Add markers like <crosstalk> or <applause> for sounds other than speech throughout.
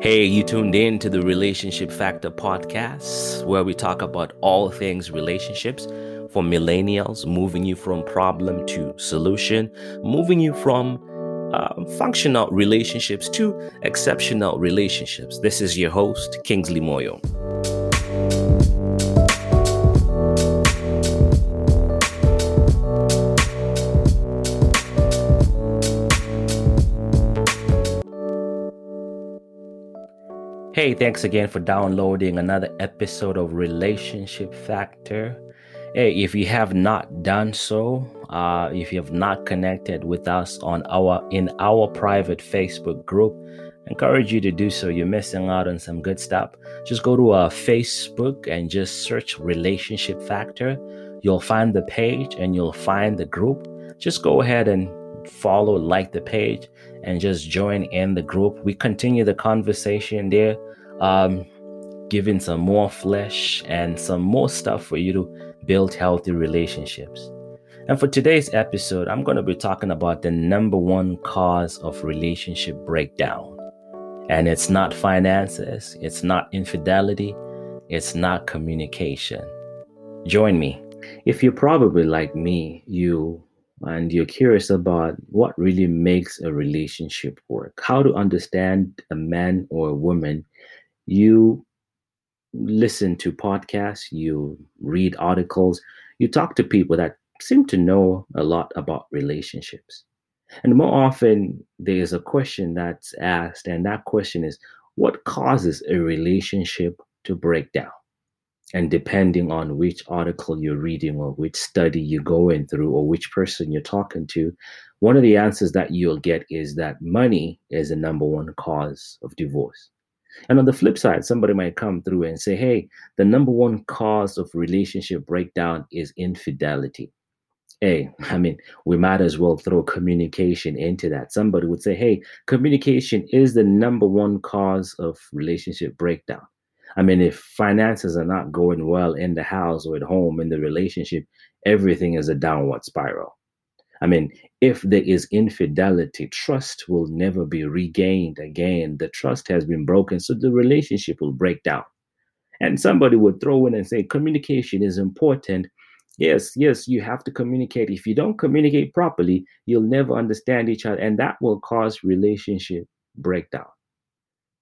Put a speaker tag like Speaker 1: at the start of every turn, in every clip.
Speaker 1: Hey, you tuned in to the Relationship Factor podcast, where we talk about all things relationships for millennials, moving you from problem to solution, moving you from uh, functional relationships to exceptional relationships. This is your host, Kingsley Moyo. Hey, thanks again for downloading another episode of Relationship Factor. Hey, if you have not done so, uh, if you have not connected with us on our in our private Facebook group, encourage you to do so. You're missing out on some good stuff. Just go to our Facebook and just search Relationship Factor. You'll find the page and you'll find the group. Just go ahead and follow, like the page, and just join in the group. We continue the conversation there um, giving some more flesh and some more stuff for you to build healthy relationships. And for today's episode, I'm going to be talking about the number one cause of relationship breakdown. And it's not finances, it's not infidelity, it's not communication. Join me. If you're probably like me, you and you're curious about what really makes a relationship work, how to understand a man or a woman you listen to podcasts, you read articles, you talk to people that seem to know a lot about relationships. And more often, there's a question that's asked, and that question is what causes a relationship to break down? And depending on which article you're reading, or which study you're going through, or which person you're talking to, one of the answers that you'll get is that money is the number one cause of divorce. And on the flip side, somebody might come through and say, hey, the number one cause of relationship breakdown is infidelity. Hey, I mean, we might as well throw communication into that. Somebody would say, hey, communication is the number one cause of relationship breakdown. I mean, if finances are not going well in the house or at home in the relationship, everything is a downward spiral. I mean, if there is infidelity, trust will never be regained again. The trust has been broken, so the relationship will break down. And somebody would throw in and say, communication is important. Yes, yes, you have to communicate. If you don't communicate properly, you'll never understand each other, and that will cause relationship breakdown.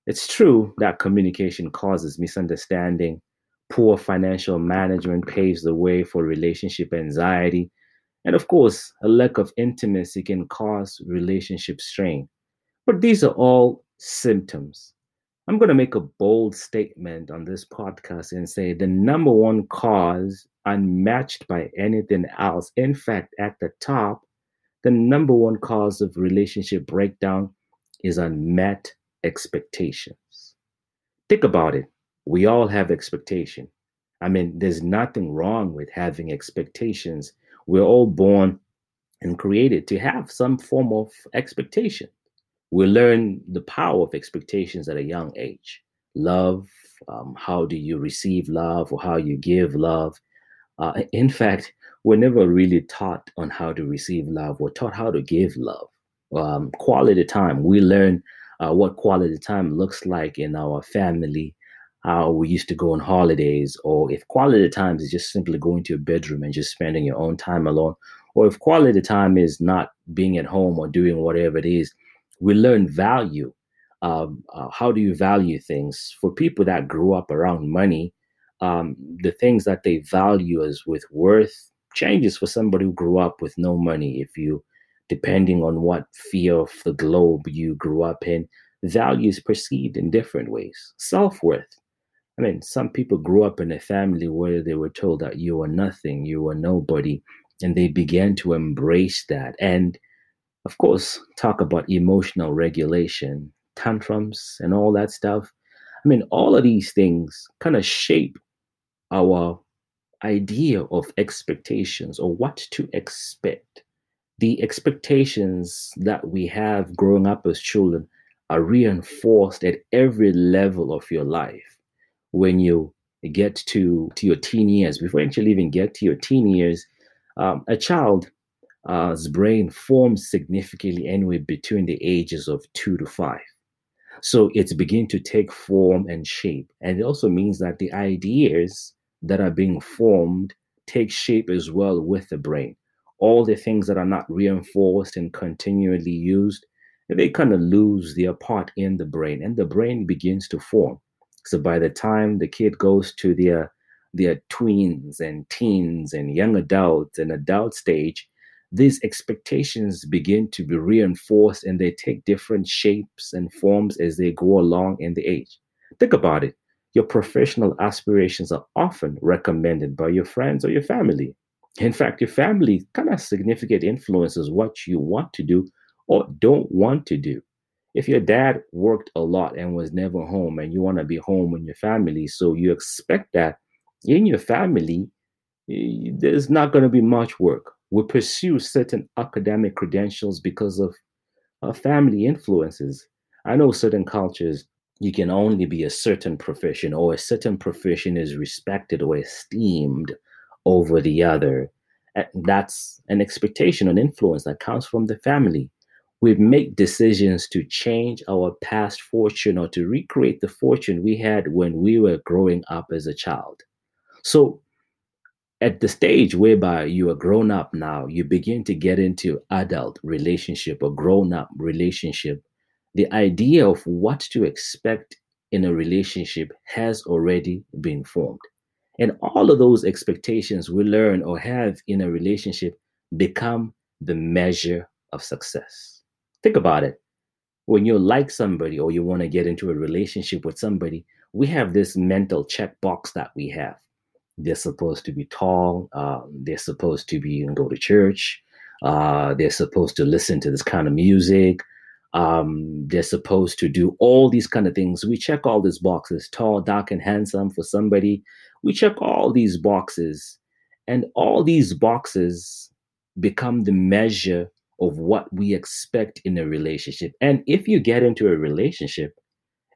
Speaker 1: It's true that communication causes misunderstanding. Poor financial management paves the way for relationship anxiety and of course, a lack of intimacy can cause relationship strain. But these are all symptoms. I'm going to make a bold statement on this podcast and say the number one cause, unmatched by anything else, in fact, at the top, the number one cause of relationship breakdown is unmet expectations. Think about it. We all have expectation. I mean, there's nothing wrong with having expectations we're all born and created to have some form of expectation. We learn the power of expectations at a young age. Love, um, how do you receive love or how you give love? Uh, in fact, we're never really taught on how to receive love. We're taught how to give love. Um, quality time, we learn uh, what quality time looks like in our family how we used to go on holidays, or if quality time is just simply going to your bedroom and just spending your own time alone, or if quality time is not being at home or doing whatever it is, we learn value. Um, uh, how do you value things? For people that grew up around money, um, the things that they value as with worth changes for somebody who grew up with no money. If you, depending on what fear of the globe you grew up in, values perceived in different ways. Self worth I mean, some people grew up in a family where they were told that you are nothing, you are nobody, and they began to embrace that. And of course, talk about emotional regulation, tantrums, and all that stuff. I mean, all of these things kind of shape our idea of expectations or what to expect. The expectations that we have growing up as children are reinforced at every level of your life when you get to, to your teen years, before you actually even get to your teen years, um, a child's brain forms significantly anywhere between the ages of two to five. So it's beginning to take form and shape. And it also means that the ideas that are being formed take shape as well with the brain. All the things that are not reinforced and continually used, they kind of lose their part in the brain and the brain begins to form. So by the time the kid goes to their uh, their uh, tweens and teens and young adults and adult stage, these expectations begin to be reinforced and they take different shapes and forms as they go along in the age. Think about it. Your professional aspirations are often recommended by your friends or your family. In fact, your family kind of significant influences what you want to do or don't want to do. If your dad worked a lot and was never home and you want to be home with your family, so you expect that in your family, there's not going to be much work. We pursue certain academic credentials because of uh, family influences. I know certain cultures, you can only be a certain profession, or a certain profession is respected or esteemed over the other. And that's an expectation, an influence that comes from the family. We make decisions to change our past fortune or to recreate the fortune we had when we were growing up as a child. So, at the stage whereby you are grown up now, you begin to get into adult relationship or grown up relationship. The idea of what to expect in a relationship has already been formed. And all of those expectations we learn or have in a relationship become the measure of success. Think about it. When you like somebody or you want to get into a relationship with somebody, we have this mental checkbox that we have. They're supposed to be tall. Um, they're supposed to be and go to church. Uh, they're supposed to listen to this kind of music. Um, they're supposed to do all these kind of things. We check all these boxes: tall, dark, and handsome for somebody. We check all these boxes, and all these boxes become the measure of what we expect in a relationship. And if you get into a relationship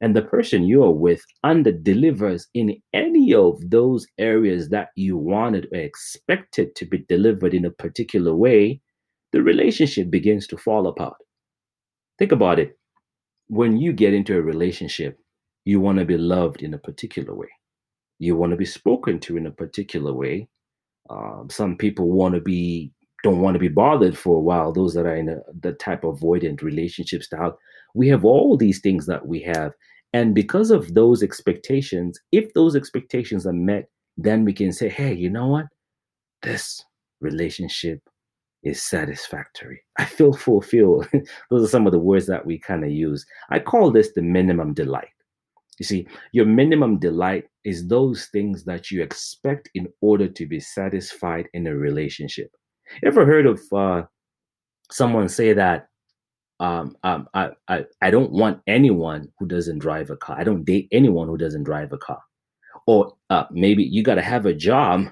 Speaker 1: and the person you are with under delivers in any of those areas that you wanted or expected to be delivered in a particular way, the relationship begins to fall apart. Think about it. When you get into a relationship, you want to be loved in a particular way. You want to be spoken to in a particular way. Um, some people want to be don't want to be bothered for a while. Those that are in a, the type of avoidant relationship style, we have all these things that we have and because of those expectations, if those expectations are met, then we can say, hey, you know what? This relationship is satisfactory. I feel fulfilled. <laughs> those are some of the words that we kind of use. I call this the minimum delight. You see, your minimum delight is those things that you expect in order to be satisfied in a relationship. Ever heard of uh, someone say that um, um, I, I, I don't want anyone who doesn't drive a car. I don't date anyone who doesn't drive a car. Or uh, maybe you got to have a job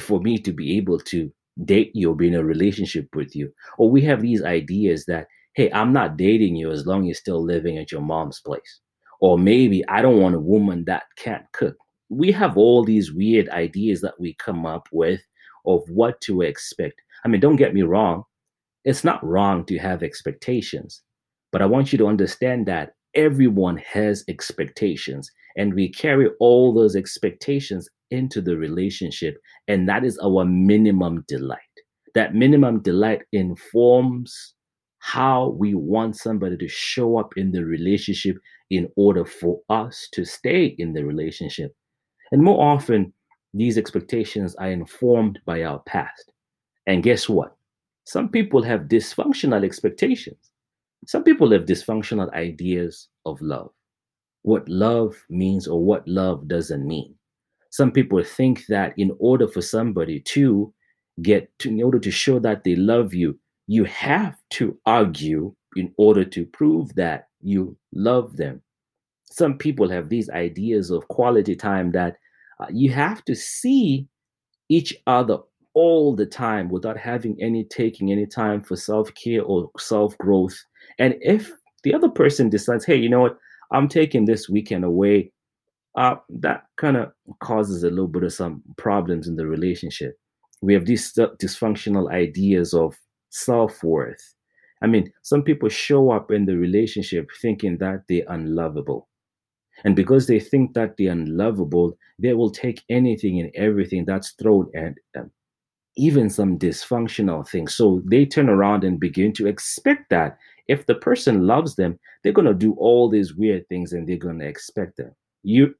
Speaker 1: for me to be able to date you or be in a relationship with you. Or we have these ideas that, hey, I'm not dating you as long as you're still living at your mom's place. Or maybe I don't want a woman that can't cook. We have all these weird ideas that we come up with of what to expect. I mean, don't get me wrong. It's not wrong to have expectations, but I want you to understand that everyone has expectations and we carry all those expectations into the relationship and that is our minimum delight. That minimum delight informs how we want somebody to show up in the relationship in order for us to stay in the relationship. And more often these expectations are informed by our past and guess what some people have dysfunctional expectations. Some people have dysfunctional ideas of love, what love means or what love doesn't mean. Some people think that in order for somebody to get to, in order to show that they love you, you have to argue in order to prove that you love them. Some people have these ideas of quality time that uh, you have to see each other all the time without having any taking any time for self-care or self-growth and if the other person decides hey you know what i'm taking this weekend away uh, that kind of causes a little bit of some problems in the relationship we have these dysfunctional ideas of self worth. I mean, some people show up in the relationship thinking that they're unlovable. And because they think that they're unlovable, they will take anything and everything that's thrown at them, even some dysfunctional things. So they turn around and begin to expect that if the person loves them, they're going to do all these weird things and they're going to expect them. You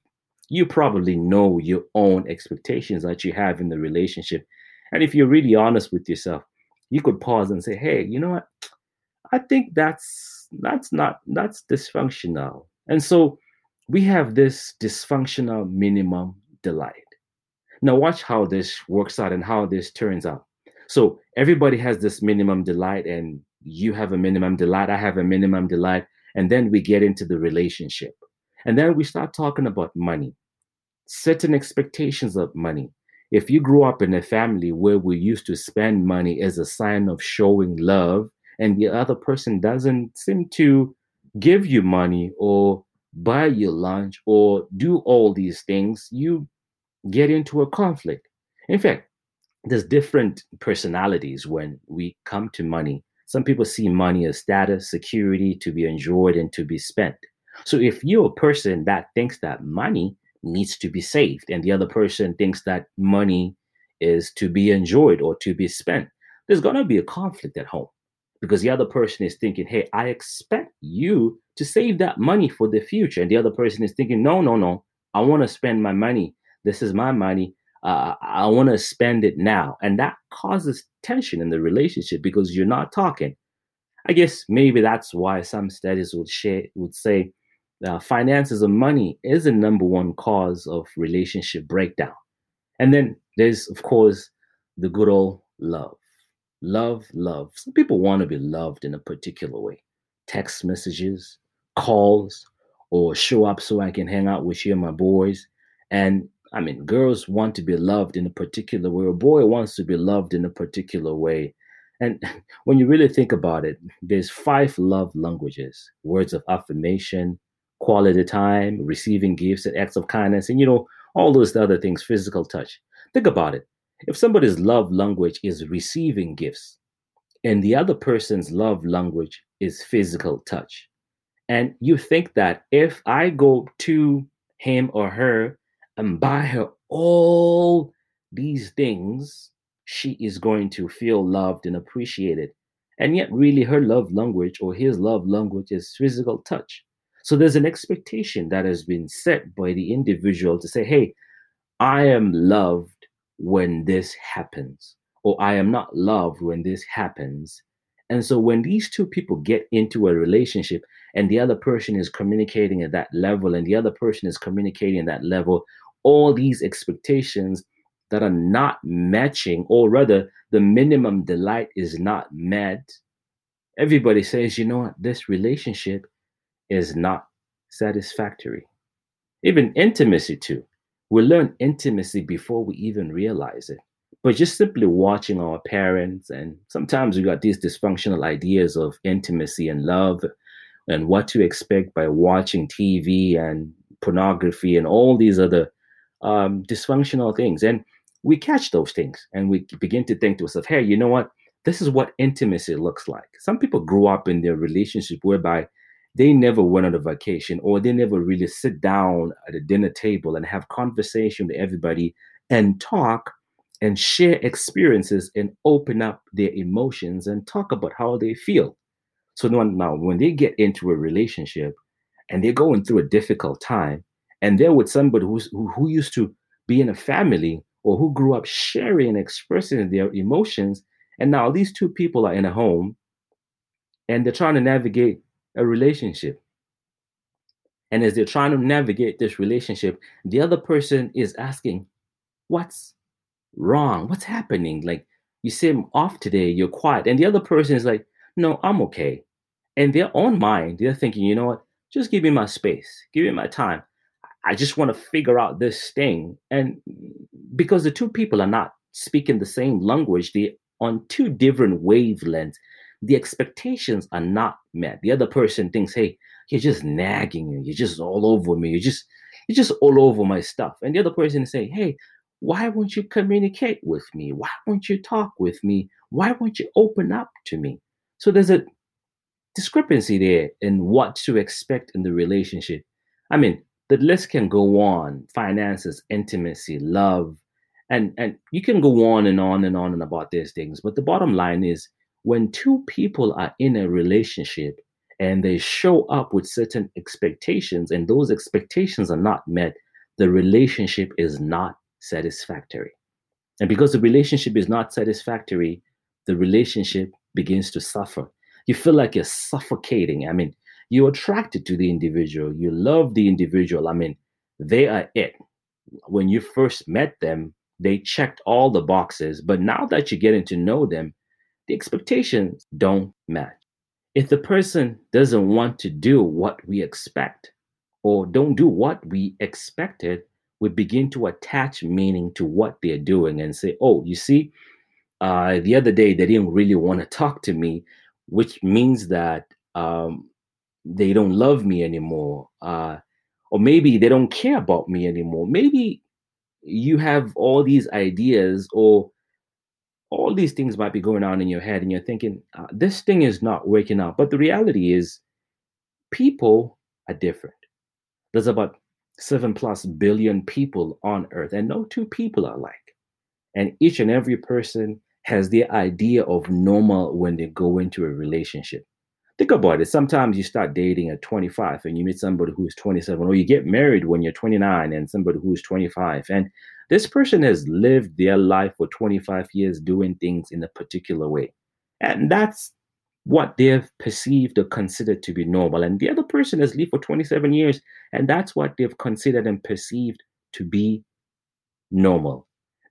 Speaker 1: you probably know your own expectations that you have in the relationship. And if you're really honest with yourself, you could pause and say, "Hey, you know what? I think that's that's not that's dysfunctional." And so we have this dysfunctional minimum delight. Now watch how this works out and how this turns out. So everybody has this minimum delight and you have a minimum delight, I have a minimum delight, and then we get into the relationship. And then we start talking about money, certain expectations of money. If you grew up in a family where we used to spend money as a sign of showing love, and the other person doesn't seem to give you money or buy you lunch or do all these things, you get into a conflict. In fact, there's different personalities when we come to money. Some people see money as status, security to be enjoyed and to be spent. So if you're a person that thinks that money needs to be saved and the other person thinks that money is to be enjoyed or to be spent, there's going to be a conflict at home because the other person is thinking, hey, I expect you to save that money for the future. And the other person is thinking, no, no, no, I want to spend my money. This is my money. Uh, I want to spend it now. And that causes tension in the relationship because you're not talking. I guess maybe that's why some studies would share would say uh, finances and money is the number one cause of relationship breakdown. And then there's of course the good old love. Love, love. Some people want to be loved in a particular way. Text messages, calls, or show up so I can hang out with you and my boys. And I mean, girls want to be loved in a particular way. A boy wants to be loved in a particular way. And <laughs> when you really think about it, there's five love languages words of affirmation, quality time, receiving gifts and acts of kindness, and you know, all those other things, physical touch. Think about it. If somebody's love language is receiving gifts, and the other person's love language is physical touch, and you think that if I go to him or her and buy her all these things, she is going to feel loved and appreciated. And yet, really, her love language or his love language is physical touch. So there's an expectation that has been set by the individual to say, hey, I am loved when this happens, or I am not loved when this happens. And so when these two people get into a relationship and the other person is communicating at that level and the other person is communicating at that level, all these expectations that are not matching, or rather, the minimum delight is not met, everybody says, you know what, this relationship is not satisfactory. Even intimacy, too. We learn intimacy before we even realize it. But just simply watching our parents, and sometimes we got these dysfunctional ideas of intimacy and love and what to expect by watching TV and pornography and all these other um, dysfunctional things. And we catch those things and we begin to think to ourselves, hey, you know what? This is what intimacy looks like. Some people grew up in their relationship whereby they never went on a vacation or they never really sit down at a dinner table and have conversation with everybody and talk and share experiences and open up their emotions and talk about how they feel. So now when they get into a relationship and they're going through a difficult time, and they're with somebody who's, who, who used to be in a family or who grew up sharing and expressing their emotions. And now these two people are in a home and they're trying to navigate a relationship. And as they're trying to navigate this relationship, the other person is asking, What's wrong? What's happening? Like, you seem off today, you're quiet. And the other person is like, No, I'm okay. And their own mind, they're thinking, You know what? Just give me my space, give me my time. I just want to figure out this thing. And because the two people are not speaking the same language, they're on two different wavelengths. The expectations are not met. The other person thinks, hey, you're just nagging me. You're just all over me. You're just, you're just all over my stuff. And the other person is saying, hey, why won't you communicate with me? Why won't you talk with me? Why won't you open up to me? So there's a discrepancy there in what to expect in the relationship. I mean, the list can go on finances, intimacy, love, and, and you can go on and on and on and about these things. But the bottom line is when two people are in a relationship and they show up with certain expectations and those expectations are not met, the relationship is not satisfactory. And because the relationship is not satisfactory, the relationship begins to suffer. You feel like you're suffocating. I mean, you're attracted to the individual, you love the individual. I mean, they are it. When you first met them, they checked all the boxes, but now that you're getting to know them, the expectations don't match. If the person doesn't want to do what we expect or don't do what we expected, we begin to attach meaning to what they're doing and say, oh, you see, uh, the other day they didn't really want to talk to me, which means that um, they don't love me anymore. Uh, or maybe they don't care about me anymore. Maybe you have all these ideas or all these things might be going on in your head and you're thinking uh, this thing is not working out but the reality is people are different there's about 7 plus billion people on earth and no two people are alike and each and every person has their idea of normal when they go into a relationship think about it. Sometimes you start dating at 25 and you meet somebody who's 27, or you get married when you're 29 and somebody who's 25. And this person has lived their life for 25 years doing things in a particular way. And that's what they've perceived or considered to be normal. And the other person has lived for 27 years, and that's what they've considered and perceived to be normal.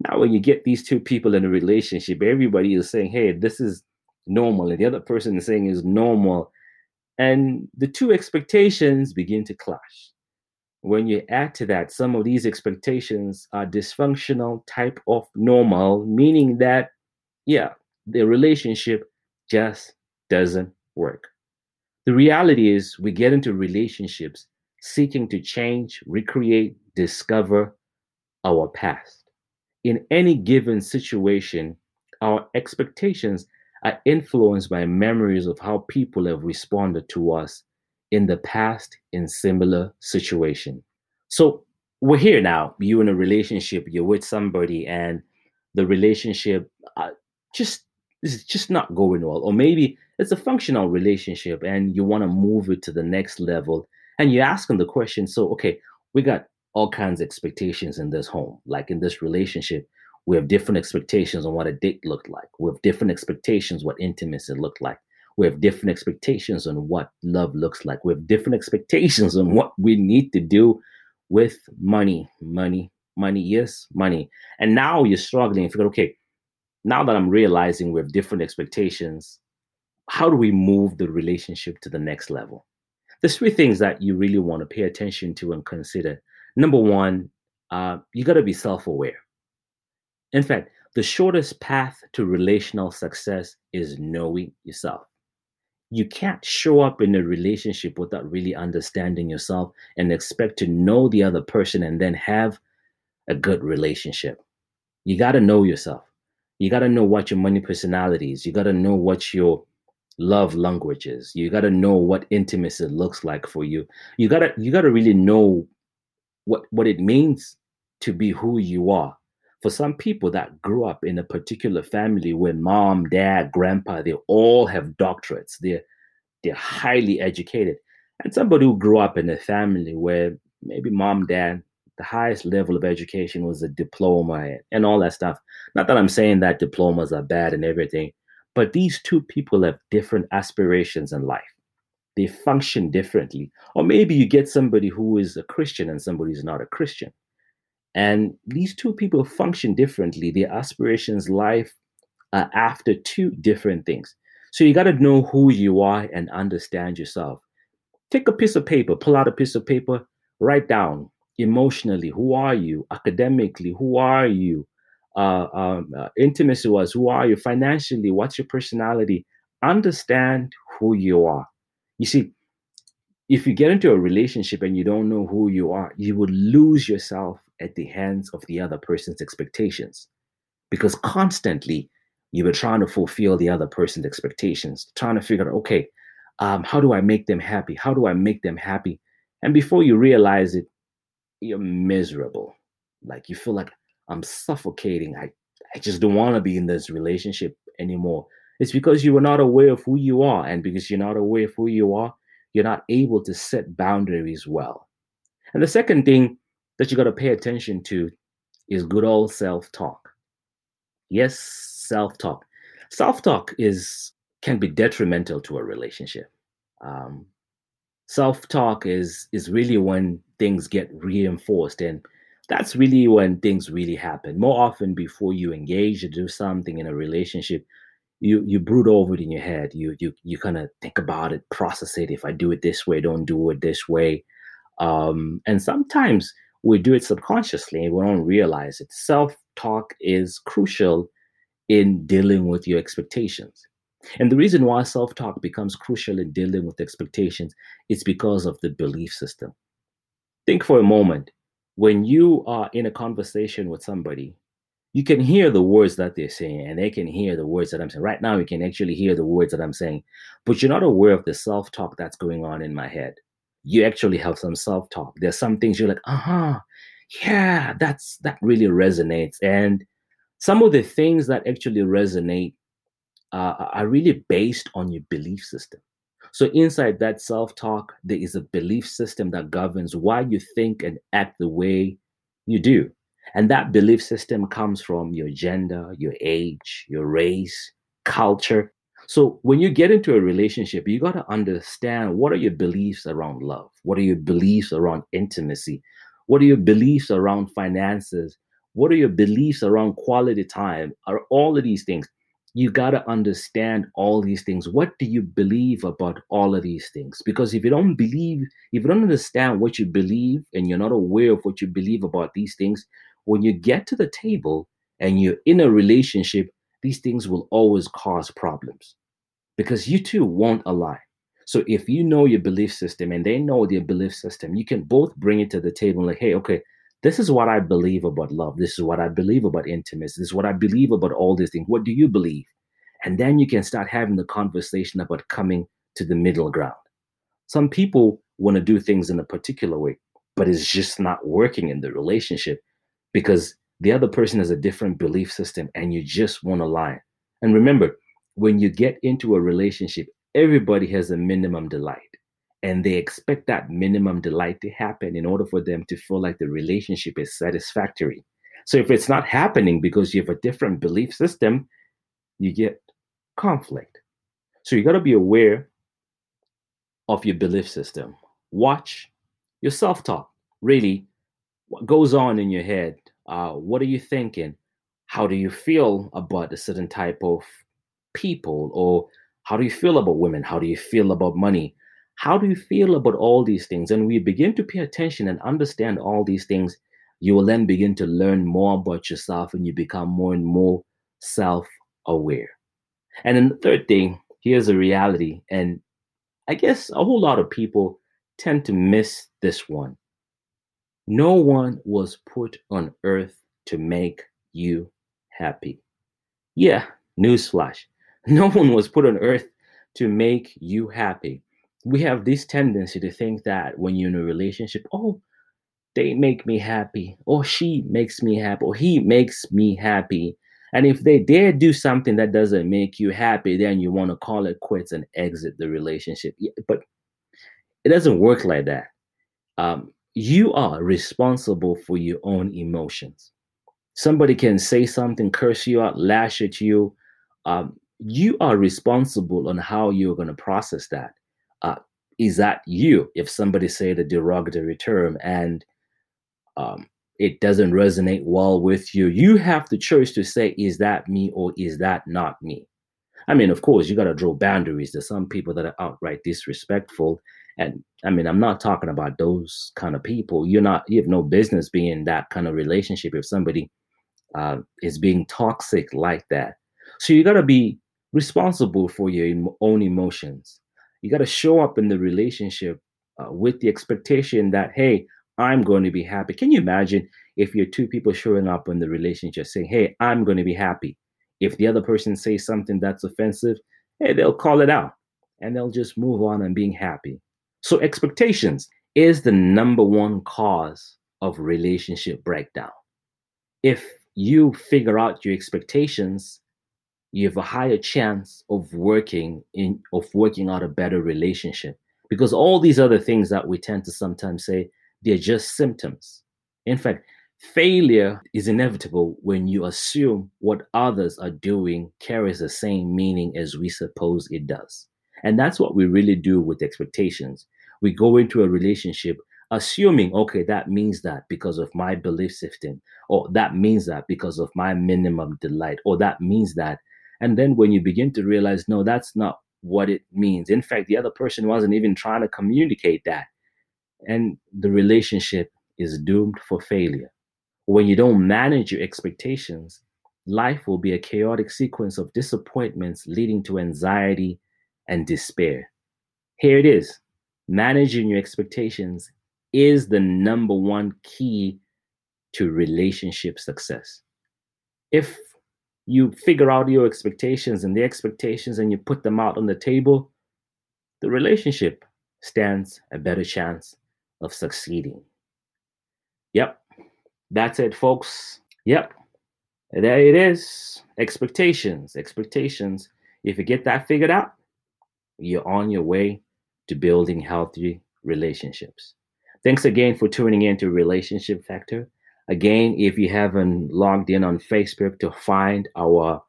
Speaker 1: Now, when you get these two people in a relationship, everybody is saying, hey, this is normal. And the other person is saying is normal and the two expectations begin to clash. When you add to that some of these expectations are dysfunctional type of normal meaning that yeah the relationship just doesn't work. The reality is we get into relationships seeking to change recreate discover our past. In any given situation our expectations are influenced by memories of how people have responded to us in the past in similar situation. So we're here now. You're in a relationship, you're with somebody, and the relationship uh, just is just not going well, or maybe it's a functional relationship, and you want to move it to the next level, and you're asking the question. So, okay, we got all kinds of expectations in this home, like in this relationship. We have different expectations on what a date looked like. We have different expectations what intimacy looked like. We have different expectations on what love looks like. We have different expectations on what we need to do with money, money, money, yes, money. And now you're struggling and figure, okay, now that I'm realizing we have different expectations, how do we move the relationship to the next level? There's three things that you really want to pay attention to and consider. Number one, uh, you got to be self aware. In fact, the shortest path to relational success is knowing yourself. You can't show up in a relationship without really understanding yourself and expect to know the other person and then have a good relationship. You got to know yourself. You got to know what your money personality is. You got to know what your love language is. You got to know what intimacy looks like for you. You got to you got to really know what what it means to be who you are for some people that grew up in a particular family where mom, dad, grandpa, they all have doctorates, they're they're highly educated. And somebody who grew up in a family where maybe mom, dad, the highest level of education was a diploma and all that stuff. Not that I'm saying that diplomas are bad and everything, but these two people have different aspirations in life. They function differently. Or maybe you get somebody who is a Christian and somebody who's not a Christian. And these two people function differently. Their aspirations, life are after two different things. So you got to know who you are and understand yourself. Take a piece of paper, pull out a piece of paper, write down emotionally who are you, academically who are you, uh, um, uh, intimacy wise who are you, financially what's your personality. Understand who you are. You see, if you get into a relationship and you don't know who you are, you will lose yourself at the hands of the other person's expectations. Because constantly you were trying to fulfill the other person's expectations, trying to figure out, okay, um, how do I make them happy? How do I make them happy? And before you realize it, you're miserable. Like you feel like I'm suffocating. I, I just don't want to be in this relationship anymore. It's because you were not aware of who you are. And because you're not aware of who you are, you're not able to set boundaries well. And the second thing that you got to pay attention to is good old self talk. Yes, self talk. Self talk is can be detrimental to a relationship. Um, self talk is is really when things get reinforced and that's really when things really happen more often before you engage to do something in a relationship you you brood over it in your head you you you kind of think about it process it if i do it this way don't do it this way um, and sometimes we do it subconsciously and we don't realize it self talk is crucial in dealing with your expectations and the reason why self talk becomes crucial in dealing with expectations is because of the belief system. Think for a moment when you are in a conversation with somebody, you can hear the words that they're saying, and they can hear the words that I'm saying. Right now, you can actually hear the words that I'm saying, but you're not aware of the self talk that's going on in my head. You actually have some self talk. There's some things you're like, uh huh, yeah, that's that really resonates. And some of the things that actually resonate uh, are really based on your belief system. So inside that self-talk, there is a belief system that governs why you think and act the way you do. And that belief system comes from your gender, your age, your race, culture. So when you get into a relationship, you got to understand what are your beliefs around love? What are your beliefs around intimacy? What are your beliefs around finances? What are your beliefs around quality time? Are all of these things? you got to understand all these things. What do you believe about all of these things? Because if you don't believe, if you don't understand what you believe and you're not aware of what you believe about these things, when you get to the table and you're in a relationship, these things will always cause problems because you two won't align. So if you know your belief system and they know their belief system, you can both bring it to the table like, hey, okay, this is what I believe about love. This is what I believe about intimacy. This is what I believe about all these things. What do you believe? And then you can start having the conversation about coming to the middle ground. Some people want to do things in a particular way, but it's just not working in the relationship because the other person has a different belief system and you just want to lie. And remember, when you get into a relationship, everybody has a minimum delight and they expect that minimum delight to happen in order for them to feel like the relationship is satisfactory. So if it's not happening because you have a different belief system, you get conflict. So you got to be aware of your belief system. Watch your self talk. Really, what goes on in your head? Uh, what are you thinking? How do you feel about a certain type of people? Or how do you feel about women? How do you feel about money? How do you feel about all these things? And we begin to pay attention and understand all these things. You will then begin to learn more about yourself and you become more and more self aware. And then the third thing, here's a reality. And I guess a whole lot of people tend to miss this one. No one was put on earth to make you happy. Yeah, newsflash. No <laughs> one was put on earth to make you happy we have this tendency to think that when you're in a relationship, oh, they make me happy, or she makes me happy, or he makes me happy. And if they dare do something that doesn't make you happy, then you want to call it quits and exit the relationship. But it doesn't work like that. Um, you are responsible for your own emotions. Somebody can say something, curse you out, lash at you. Um, you are responsible on how you're going to process that. Uh, is that you? If somebody say the derogatory term and um, it doesn't resonate well with you you have the choice to say is that me or is that not me? I mean of course you got to draw boundaries. There's some people that are outright disrespectful and i mean i'm not talking about those kind of people. You're not you have no business being in that kind of relationship if somebody uh, is being toxic like that. So you got to be responsible for your own emotions you got to show up in the relationship uh, with the expectation that hey i'm going to be happy can you imagine if you're two people showing up in the relationship saying hey i'm going to be happy If the other person says something that's offensive, hey, they'll call it out and they'll just move on and being happy. So expectations is the number one cause of relationship breakdown. If you figure out your expectations, you have a higher chance of working in of working out a better relationship because all these other things that we tend to sometimes say they're just symptoms. In fact, failure is inevitable when you assume what others are doing carries the same meaning as we suppose it does. And that's what we really do with expectations. We go into a relationship assuming, okay, that means that because of my belief system, or that means that because of my minimum delight, or that means that. And then when you begin to realize, no, that's not what it means. In fact, the other person wasn't even trying to communicate that. And the relationship is doomed for failure. When you don't manage your expectations, life will be a chaotic sequence of disappointments leading to anxiety and despair. Here it is managing your expectations is the number one key to relationship success. If you figure out your expectations and the expectations and you put them out on the table, the relationship stands a better chance of succeeding. Yep, that's it, folks. Yep, there it is. Expectations, expectations. If you get that figured out, you're on your way to building healthy relationships. Thanks again for tuning in to Relationship Factor. Again, if you haven't logged in on Facebook to find our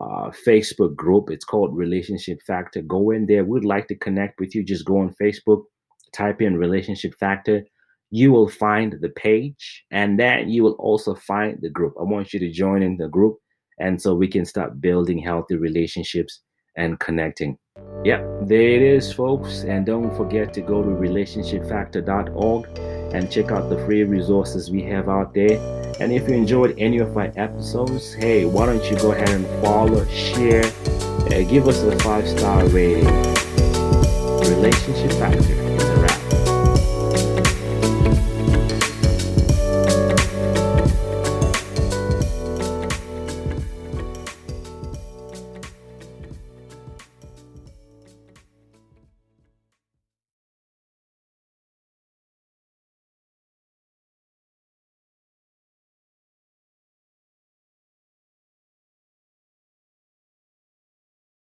Speaker 1: uh, Facebook group, it's called Relationship Factor. Go in there. We'd like to connect with you. Just go on Facebook, type in Relationship Factor. You will find the page, and then you will also find the group. I want you to join in the group, and so we can start building healthy relationships and connecting. Yep, there it is, folks. And don't forget to go to relationshipfactor.org and check out the free resources we have out there. And if you enjoyed any of my episodes, hey, why don't you go ahead and follow, share, uh, give us a five star rating. Relationship Factor.